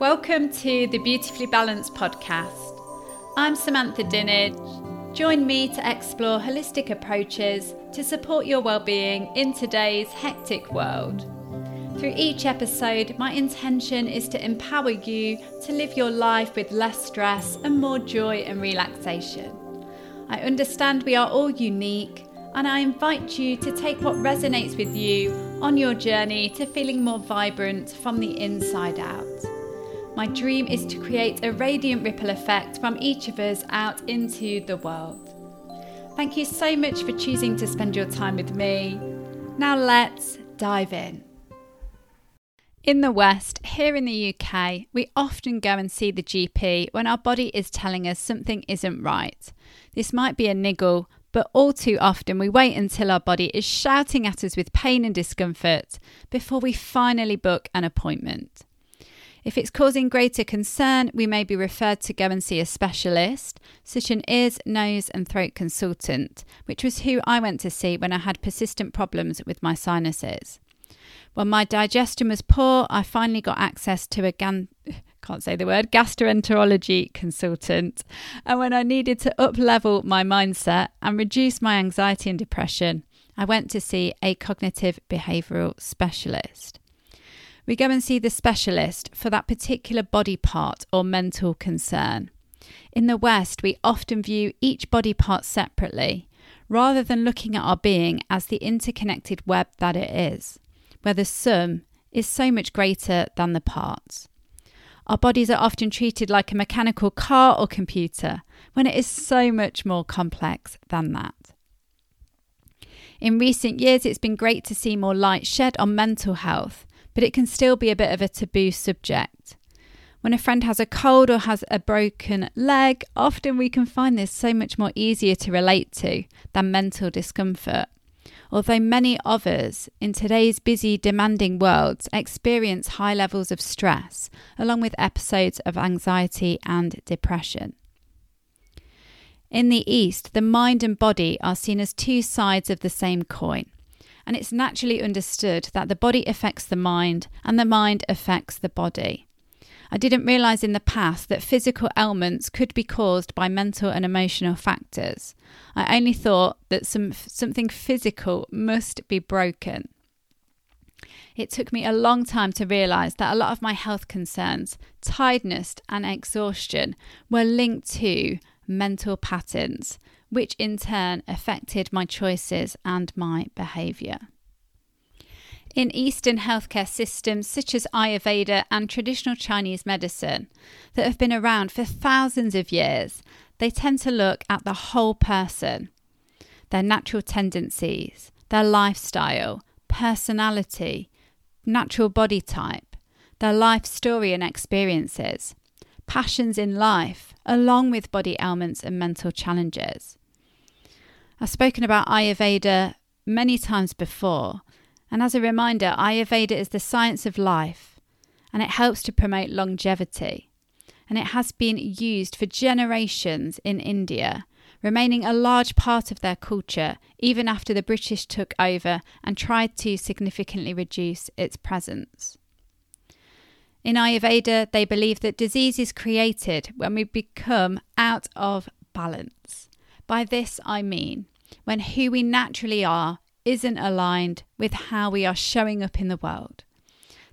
Welcome to the Beautifully Balanced podcast. I'm Samantha Dinage. Join me to explore holistic approaches to support your well-being in today's hectic world. Through each episode, my intention is to empower you to live your life with less stress and more joy and relaxation. I understand we are all unique, and I invite you to take what resonates with you on your journey to feeling more vibrant from the inside out. My dream is to create a radiant ripple effect from each of us out into the world. Thank you so much for choosing to spend your time with me. Now let's dive in. In the West, here in the UK, we often go and see the GP when our body is telling us something isn't right. This might be a niggle, but all too often we wait until our body is shouting at us with pain and discomfort before we finally book an appointment. If it's causing greater concern, we may be referred to go and see a specialist, such as an ears, nose, and throat consultant, which was who I went to see when I had persistent problems with my sinuses. When my digestion was poor, I finally got access to a gan- can't say the word gastroenterology consultant. And when I needed to up level my mindset and reduce my anxiety and depression, I went to see a cognitive behavioral specialist. We go and see the specialist for that particular body part or mental concern. In the West, we often view each body part separately, rather than looking at our being as the interconnected web that it is, where the sum is so much greater than the parts. Our bodies are often treated like a mechanical car or computer, when it is so much more complex than that. In recent years, it's been great to see more light shed on mental health but it can still be a bit of a taboo subject. When a friend has a cold or has a broken leg, often we can find this so much more easier to relate to than mental discomfort. Although many of us in today's busy, demanding worlds experience high levels of stress, along with episodes of anxiety and depression. In the East, the mind and body are seen as two sides of the same coin and it's naturally understood that the body affects the mind and the mind affects the body. I didn't realise in the past that physical ailments could be caused by mental and emotional factors. I only thought that some, something physical must be broken. It took me a long time to realise that a lot of my health concerns, tiredness, and exhaustion were linked to mental patterns, which in turn affected my choices and my behaviour. In Eastern healthcare systems such as Ayurveda and traditional Chinese medicine that have been around for thousands of years, they tend to look at the whole person, their natural tendencies, their lifestyle, personality, natural body type, their life story and experiences, passions in life, along with body ailments and mental challenges. I've spoken about Ayurveda many times before, and as a reminder, Ayurveda is the science of life and it helps to promote longevity. And it has been used for generations in India, remaining a large part of their culture even after the British took over and tried to significantly reduce its presence. In Ayurveda, they believe that disease is created when we become out of balance. By this, I mean when who we naturally are isn't aligned with how we are showing up in the world.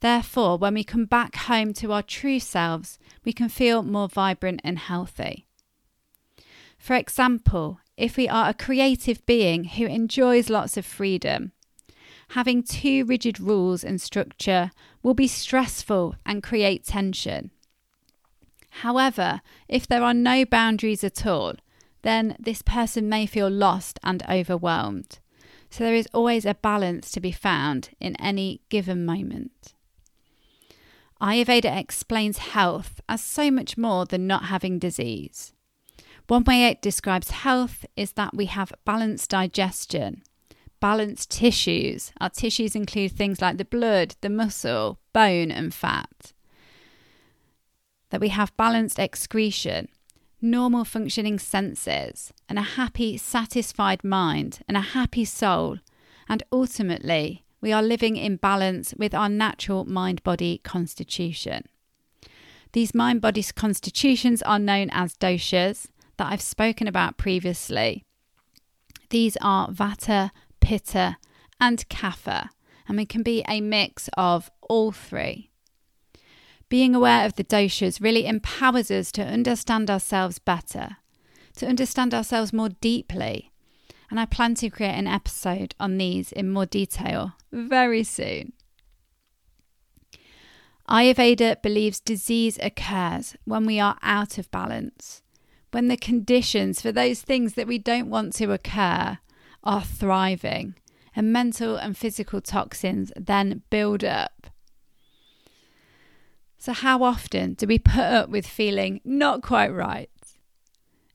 Therefore, when we come back home to our true selves, we can feel more vibrant and healthy. For example, if we are a creative being who enjoys lots of freedom, having too rigid rules and structure will be stressful and create tension. However, if there are no boundaries at all, then this person may feel lost and overwhelmed. So there is always a balance to be found in any given moment. Ayurveda explains health as so much more than not having disease. One way it describes health is that we have balanced digestion, balanced tissues. Our tissues include things like the blood, the muscle, bone, and fat. That we have balanced excretion, normal functioning senses, and a happy, satisfied mind, and a happy soul. And ultimately, we are living in balance with our natural mind body constitution. These mind body constitutions are known as doshas that I've spoken about previously. These are vata, pitta, and kapha, and it can be a mix of all three. Being aware of the doshas really empowers us to understand ourselves better, to understand ourselves more deeply. And I plan to create an episode on these in more detail very soon. Ayurveda believes disease occurs when we are out of balance, when the conditions for those things that we don't want to occur are thriving, and mental and physical toxins then build up. So, how often do we put up with feeling not quite right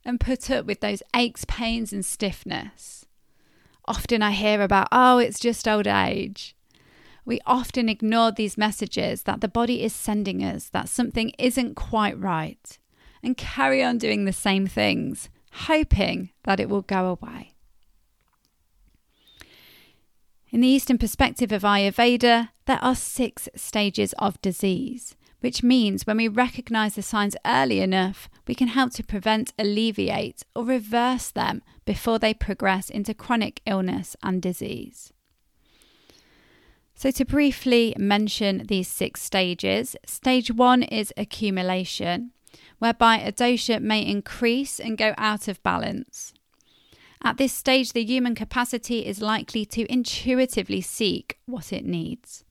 and put up with those aches, pains, and stiffness? Often I hear about, oh, it's just old age we often ignore these messages that the body is sending us that something isn't quite right and carry on doing the same things, hoping that it will go away. In the Eastern perspective of Ayurveda, there are six stages of disease, which means when we recognize the signs early enough, we can help to prevent, alleviate, or reverse them before they progress into chronic illness and disease. So, to briefly mention these six stages, stage one is accumulation, whereby a dosha may increase and go out of balance. At this stage, the human capacity is likely to intuitively seek what it needs.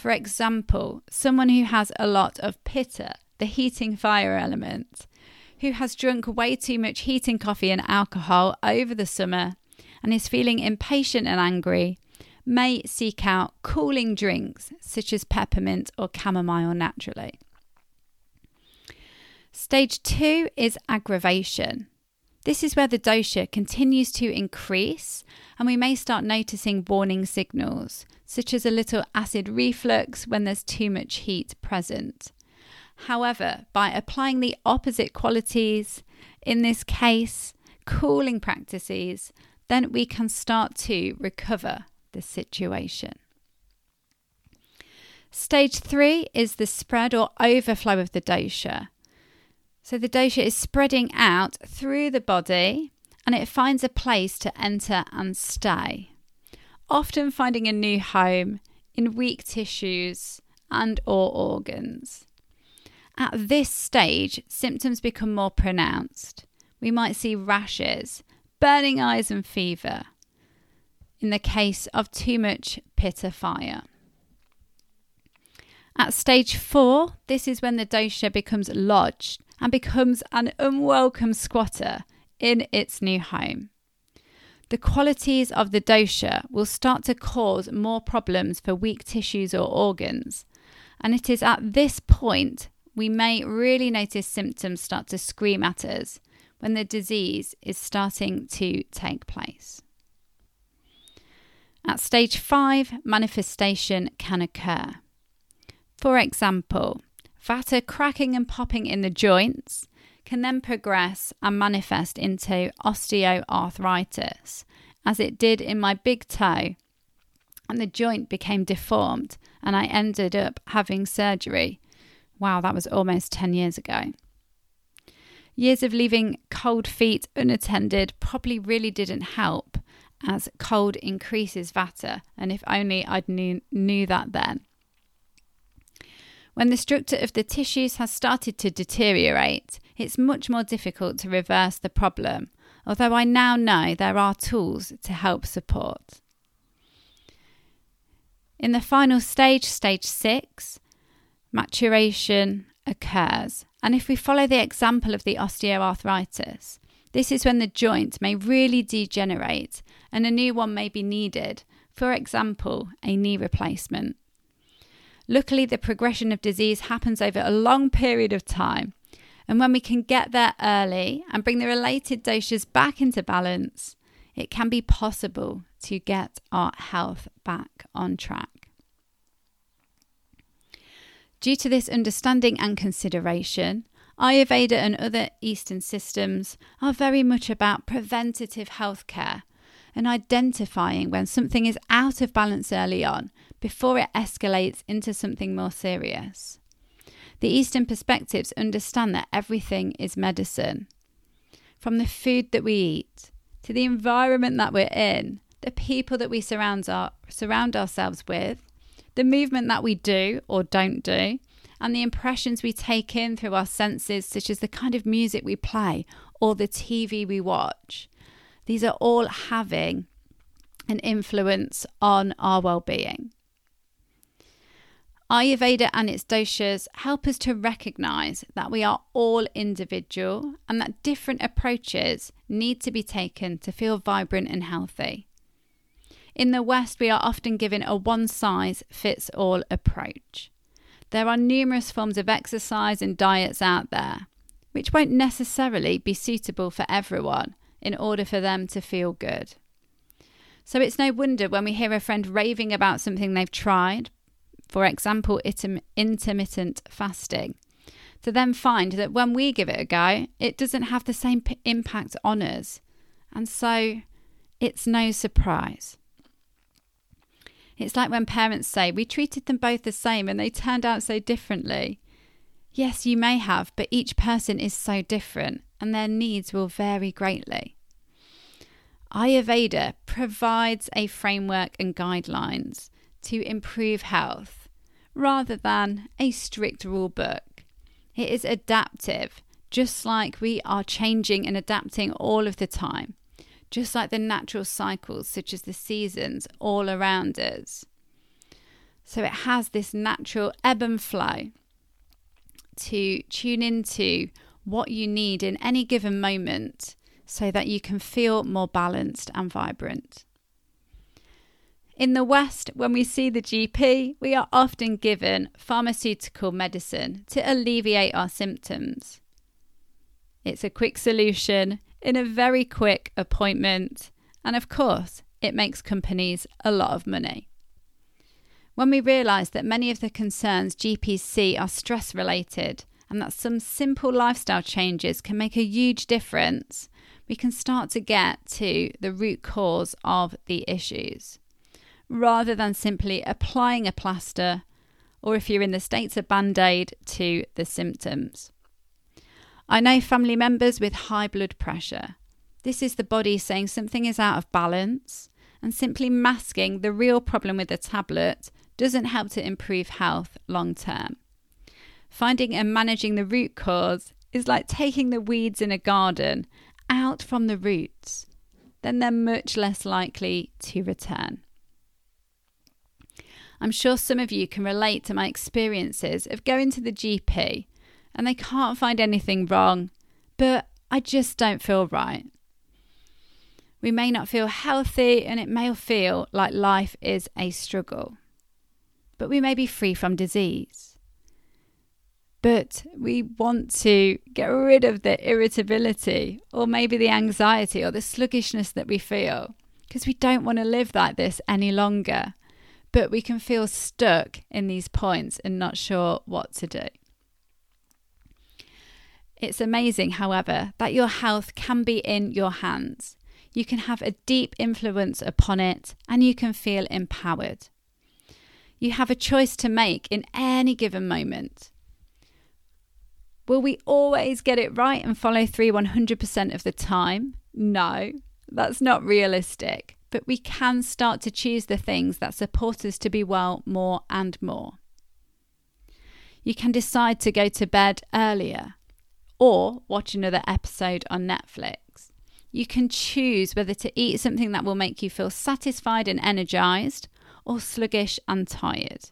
For example, someone who has a lot of pitta, the heating fire element, who has drunk way too much heating coffee and alcohol over the summer and is feeling impatient and angry may seek out cooling drinks such as peppermint or chamomile naturally. Stage two is aggravation. This is where the dosha continues to increase, and we may start noticing warning signals, such as a little acid reflux when there's too much heat present. However, by applying the opposite qualities, in this case, cooling practices, then we can start to recover the situation. Stage three is the spread or overflow of the dosha. So the dosha is spreading out through the body and it finds a place to enter and stay, often finding a new home in weak tissues and or organs. At this stage, symptoms become more pronounced. We might see rashes, burning eyes and fever in the case of too much pitta fire. At stage four, this is when the dosha becomes lodged and becomes an unwelcome squatter in its new home. The qualities of the dosha will start to cause more problems for weak tissues or organs, and it is at this point we may really notice symptoms start to scream at us when the disease is starting to take place. At stage five, manifestation can occur. For example, vata cracking and popping in the joints can then progress and manifest into osteoarthritis, as it did in my big toe, and the joint became deformed, and I ended up having surgery. Wow, that was almost 10 years ago. Years of leaving cold feet unattended probably really didn't help, as cold increases vata, and if only I'd knew, knew that then. When the structure of the tissues has started to deteriorate, it's much more difficult to reverse the problem, although I now know there are tools to help support. In the final stage, stage six, maturation occurs. And if we follow the example of the osteoarthritis, this is when the joint may really degenerate and a new one may be needed, for example, a knee replacement. Luckily, the progression of disease happens over a long period of time, and when we can get there early and bring the related doshas back into balance, it can be possible to get our health back on track. Due to this understanding and consideration, Ayurveda and other Eastern systems are very much about preventative healthcare and identifying when something is out of balance early on before it escalates into something more serious. The Eastern perspectives understand that everything is medicine. From the food that we eat, to the environment that we're in, the people that we surround, our, surround ourselves with, the movement that we do or don't do, and the impressions we take in through our senses, such as the kind of music we play or the TV we watch. These are all having an influence on our well being. Ayurveda and its doshas help us to recognize that we are all individual and that different approaches need to be taken to feel vibrant and healthy. In the West, we are often given a one size fits all approach. There are numerous forms of exercise and diets out there, which won't necessarily be suitable for everyone in order for them to feel good. So it's no wonder when we hear a friend raving about something they've tried, for example, intermittent fasting, to then find that when we give it a go, it doesn't have the same p- impact on us. And so it's no surprise. It's like when parents say, We treated them both the same and they turned out so differently. Yes, you may have, but each person is so different and their needs will vary greatly. Ayurveda provides a framework and guidelines to improve health rather than a strict rule book. It is adaptive, just like we are changing and adapting all of the time, just like the natural cycles, such as the seasons, all around us. So it has this natural ebb and flow to tune into what you need in any given moment so that you can feel more balanced and vibrant. In the West, when we see the GP, we are often given pharmaceutical medicine to alleviate our symptoms. It's a quick solution in a very quick appointment, and of course, it makes companies a lot of money. When we realise that many of the concerns GPs see are stress related and that some simple lifestyle changes can make a huge difference, we can start to get to the root cause of the issues rather than simply applying a plaster or if you're in the States, a band aid to the symptoms. I know family members with high blood pressure. This is the body saying something is out of balance, and simply masking the real problem with a tablet doesn't help to improve health long term. Finding and managing the root cause is like taking the weeds in a garden out from the roots, then they're much less likely to return. I'm sure some of you can relate to my experiences of going to the GP and they can't find anything wrong, but I just don't feel right. We may not feel healthy and it may feel like life is a struggle, but we may be free from disease but we want to get rid of the irritability or maybe the anxiety or the sluggishness that we feel because we don't want to live like this any longer. But we can feel stuck in these points and not sure what to do. It's amazing, however, that your health can be in your hands. You can have a deep influence upon it and you can feel empowered. You have a choice to make in any given moment. Will we always get it right and follow through 100% of the time? No, that's not realistic. But we can start to choose the things that support us to be well more and more. You can decide to go to bed earlier or watch another episode on Netflix. You can choose whether to eat something that will make you feel satisfied and energized or sluggish and tired.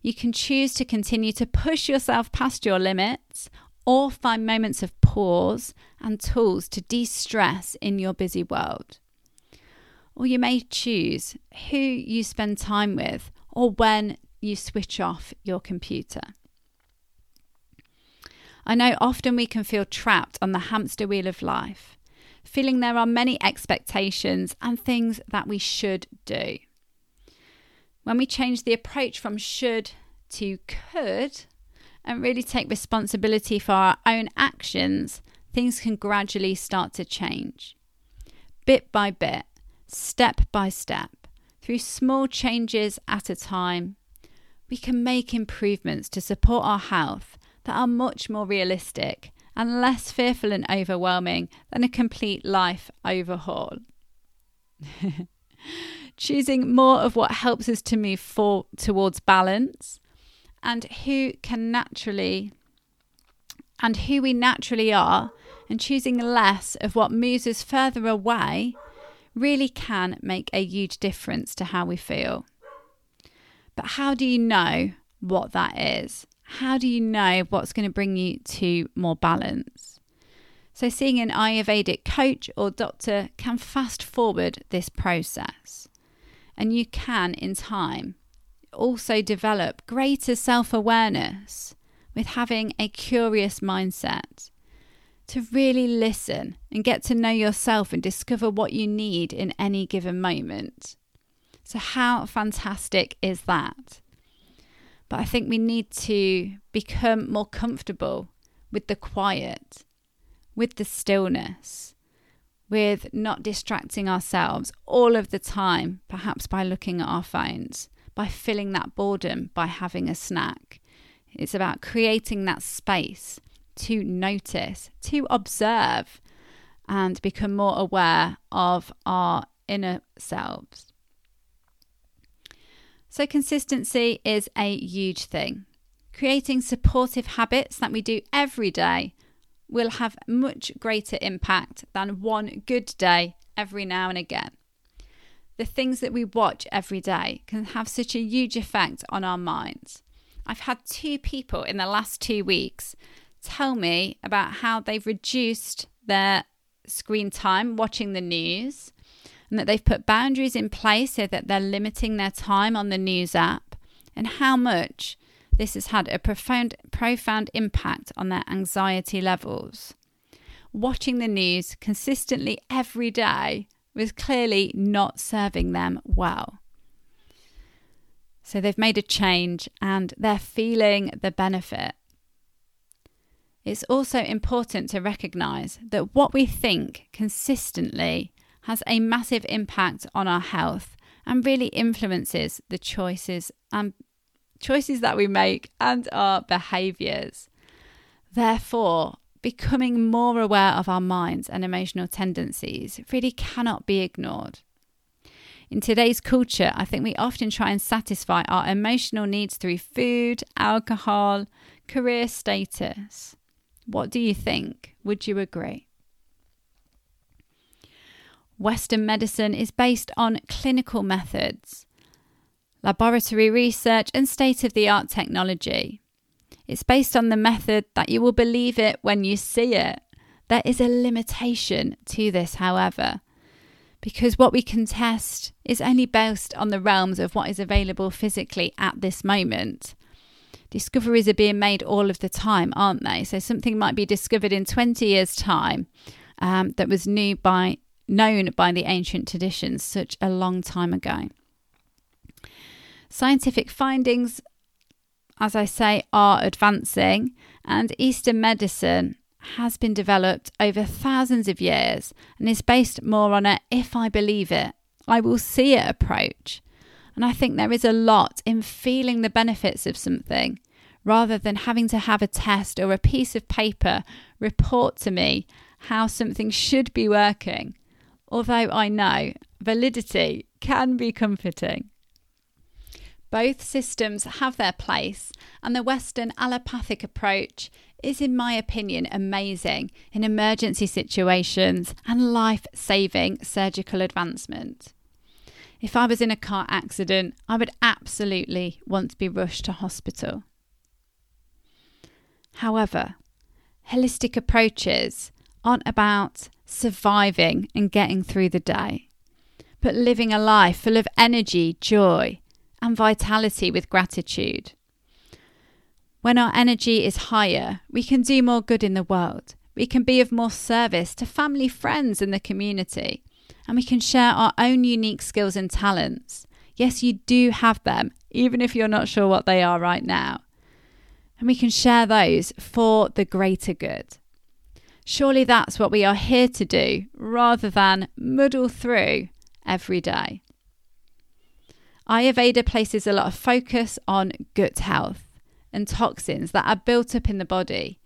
You can choose to continue to push yourself past your limits or find moments of pause and tools to de stress in your busy world. Or you may choose who you spend time with or when you switch off your computer. I know often we can feel trapped on the hamster wheel of life, feeling there are many expectations and things that we should do. When we change the approach from should to could and really take responsibility for our own actions, things can gradually start to change. Bit by bit, step by step, through small changes at a time, we can make improvements to support our health that are much more realistic and less fearful and overwhelming than a complete life overhaul. Choosing more of what helps us to move for, towards balance and who can naturally and who we naturally are and choosing less of what moves us further away really can make a huge difference to how we feel. But how do you know what that is? How do you know what's going to bring you to more balance? So, seeing an Ayurvedic coach or doctor can fast forward this process. And you can, in time, also develop greater self awareness with having a curious mindset to really listen and get to know yourself and discover what you need in any given moment. So, how fantastic is that? But I think we need to become more comfortable with the quiet, with the stillness, with not distracting ourselves all of the time, perhaps by looking at our phones, by filling that boredom by having a snack. It's about creating that space to notice, to observe, and become more aware of our inner selves. So, consistency is a huge thing. Creating supportive habits that we do every day will have much greater impact than one good day every now and again. The things that we watch every day can have such a huge effect on our minds. I've had two people in the last two weeks tell me about how they've reduced their screen time watching the news and that they've put boundaries in place so that they're limiting their time on the news app and how much this has had a profound profound impact on their anxiety levels. Watching the news consistently every day was clearly not serving them well. So they've made a change and they're feeling the benefit. It's also important to recognize that what we think consistently has a massive impact on our health and really influences the choices and choices that we make and our behaviors. Therefore, becoming more aware of our minds and emotional tendencies really cannot be ignored. In today's culture, I think we often try and satisfy our emotional needs through food, alcohol, career status. What do you think? Would you agree? Western medicine is based on clinical methods, laboratory research, and state of the art technology. It's based on the method that you will believe it when you see it. There is a limitation to this, however, because what we can test is only based on the realms of what is available physically at this moment discoveries are being made all of the time, aren't they? So something might be discovered in 20 years' time um, that was new by known by the ancient traditions such a long time ago. Scientific findings, as I say, are advancing, and Eastern medicine has been developed over thousands of years and is based more on a if I believe it, I will see it approach. And I think there is a lot in feeling the benefits of something rather than having to have a test or a piece of paper report to me how something should be working. Although I know validity can be comforting. Both systems have their place, and the Western allopathic approach is, in my opinion, amazing in emergency situations and life saving surgical advancement. If I was in a car accident, I would absolutely want to be rushed to hospital. However, holistic approaches aren't about surviving and getting through the day, but living a life full of energy, joy, and vitality with gratitude. When our energy is higher, we can do more good in the world. We can be of more service to family, friends, and the community and we can share our own unique skills and talents. Yes, you do have them, even if you're not sure what they are right now. And we can share those for the greater good. Surely that's what we are here to do rather than muddle through every day. Ayurveda places a lot of focus on gut health and toxins that are built up in the body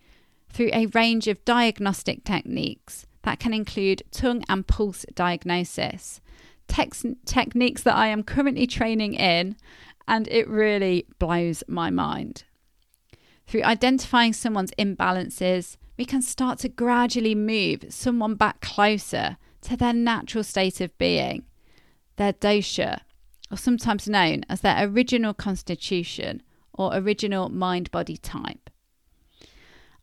through a range of diagnostic techniques that can include tongue and pulse diagnosis, tex- techniques that I am currently training in, and it really blows my mind. Through identifying someone's imbalances, we can start to gradually move someone back closer to their natural state of being, their dosha, or sometimes known as their original constitution or original mind body type.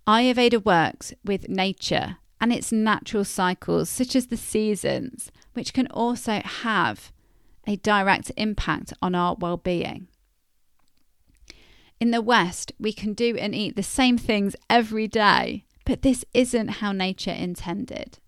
Ayurveda works with nature and its natural cycles, such as the seasons, which can also have a direct impact on our well being. In the West, we can do and eat the same things every day, but this isn't how nature intended.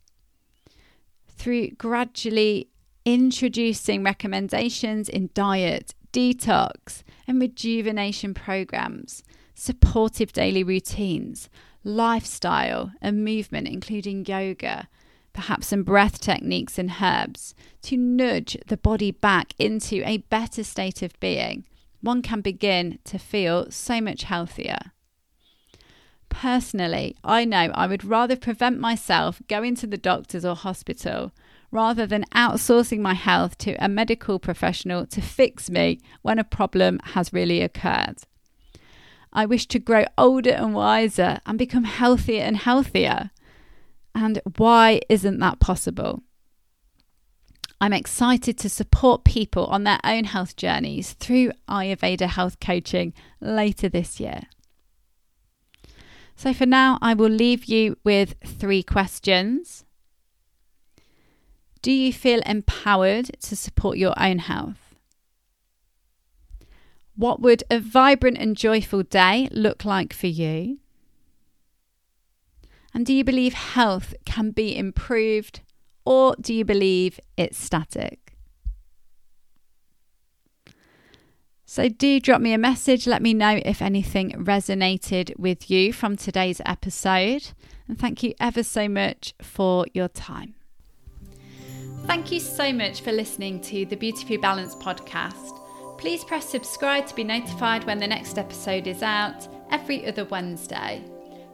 Through gradually introducing recommendations in diet, detox, and rejuvenation programs, supportive daily routines, lifestyle, and movement, including yoga, perhaps some breath techniques and herbs, to nudge the body back into a better state of being, one can begin to feel so much healthier. Personally, I know I would rather prevent myself going to the doctors or hospital rather than outsourcing my health to a medical professional to fix me when a problem has really occurred. I wish to grow older and wiser and become healthier and healthier. And why isn't that possible? I'm excited to support people on their own health journeys through Ayurveda health coaching later this year. So, for now, I will leave you with three questions. Do you feel empowered to support your own health? What would a vibrant and joyful day look like for you? And do you believe health can be improved or do you believe it's static? So, do drop me a message. Let me know if anything resonated with you from today's episode. And thank you ever so much for your time. Thank you so much for listening to the Beautifully Balanced podcast. Please press subscribe to be notified when the next episode is out every other Wednesday.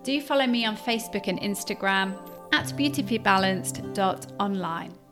Do follow me on Facebook and Instagram at beautifully balanced.online.